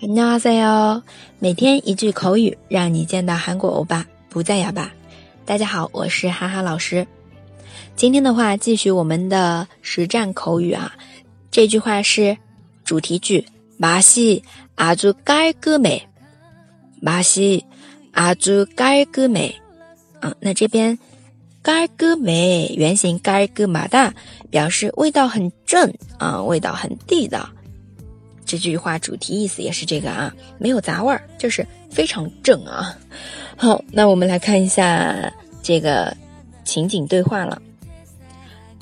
안녕하세요，每天一句口语，让你见到韩国欧巴不再哑巴。大家好，我是哈哈老师。今天的话，继续我们的实战口语啊。这句话是主题句，맛이아주깔끔해 맛이아주깔끔 해。 嗯，那这边깔끔해原型깔끔하다表示味道很正啊，味道很地道。 这句话主题意思也是这个啊，没有杂味儿，就是非常正啊。好，那我们来看一下这个情景对话了。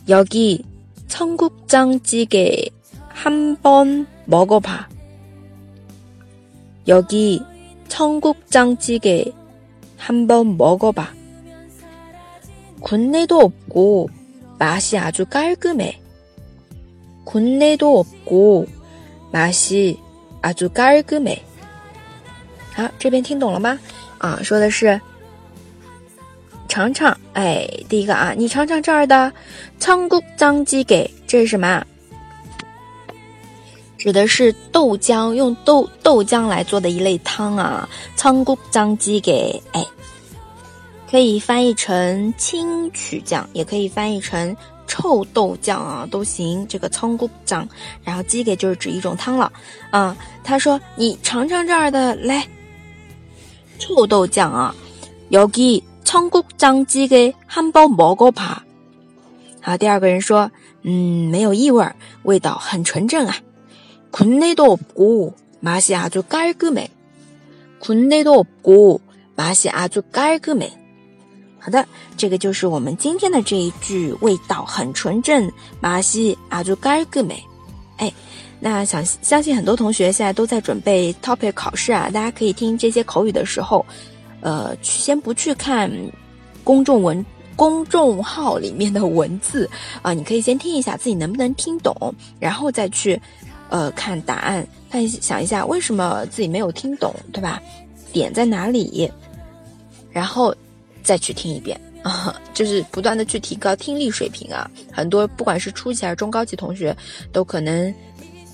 여기청국장찌개한번먹어봐여기청국장찌개한번먹어봐군내도없고맛이아주깔끔해군내도없고 马西阿祖嘎尔格美，好，这边听懂了吗？啊，说的是尝尝，哎，第一个啊，你尝尝这儿的仓菇脏鸡给，这是什么？指的是豆浆，用豆豆浆来做的一类汤啊，仓菇脏鸡给，哎，可以翻译成青曲酱，也可以翻译成。臭豆酱啊都行，这个葱骨酱，然后鸡给就是指一种汤了，啊，他说你尝尝这儿的来，臭豆酱啊，여기청국장찌개한번먹어 봐。 好，第二个人说，嗯，没有异味，味道很纯正啊。군내도없고맛이아주깔끔 해。 군내도없고맛이아주깔끔 해。 好的，这个就是我们今天的这一句，味道很纯正。马西阿朱盖格美，哎，那想相信很多同学现在都在准备 topic 考试啊，大家可以听这些口语的时候，呃，先不去看公众文公众号里面的文字啊，你可以先听一下自己能不能听懂，然后再去呃看答案，看想一下为什么自己没有听懂，对吧？点在哪里？然后。再去听一遍啊，就是不断的去提高听力水平啊。很多不管是初级还是中高级同学，都可能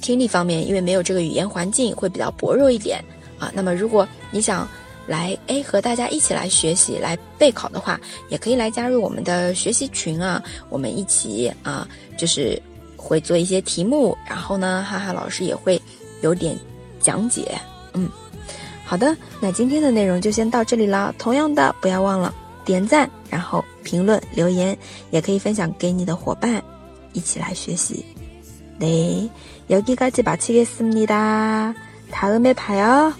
听力方面因为没有这个语言环境会比较薄弱一点啊。那么如果你想来哎和大家一起来学习来备考的话，也可以来加入我们的学习群啊。我们一起啊，就是会做一些题目，然后呢，哈哈老师也会有点讲解，嗯。好的，那今天的内容就先到这里了。同样的，不要忘了点赞，然后评论留言，也可以分享给你的伙伴，一起来学习。네여기까지마치겠습니다다음에봐요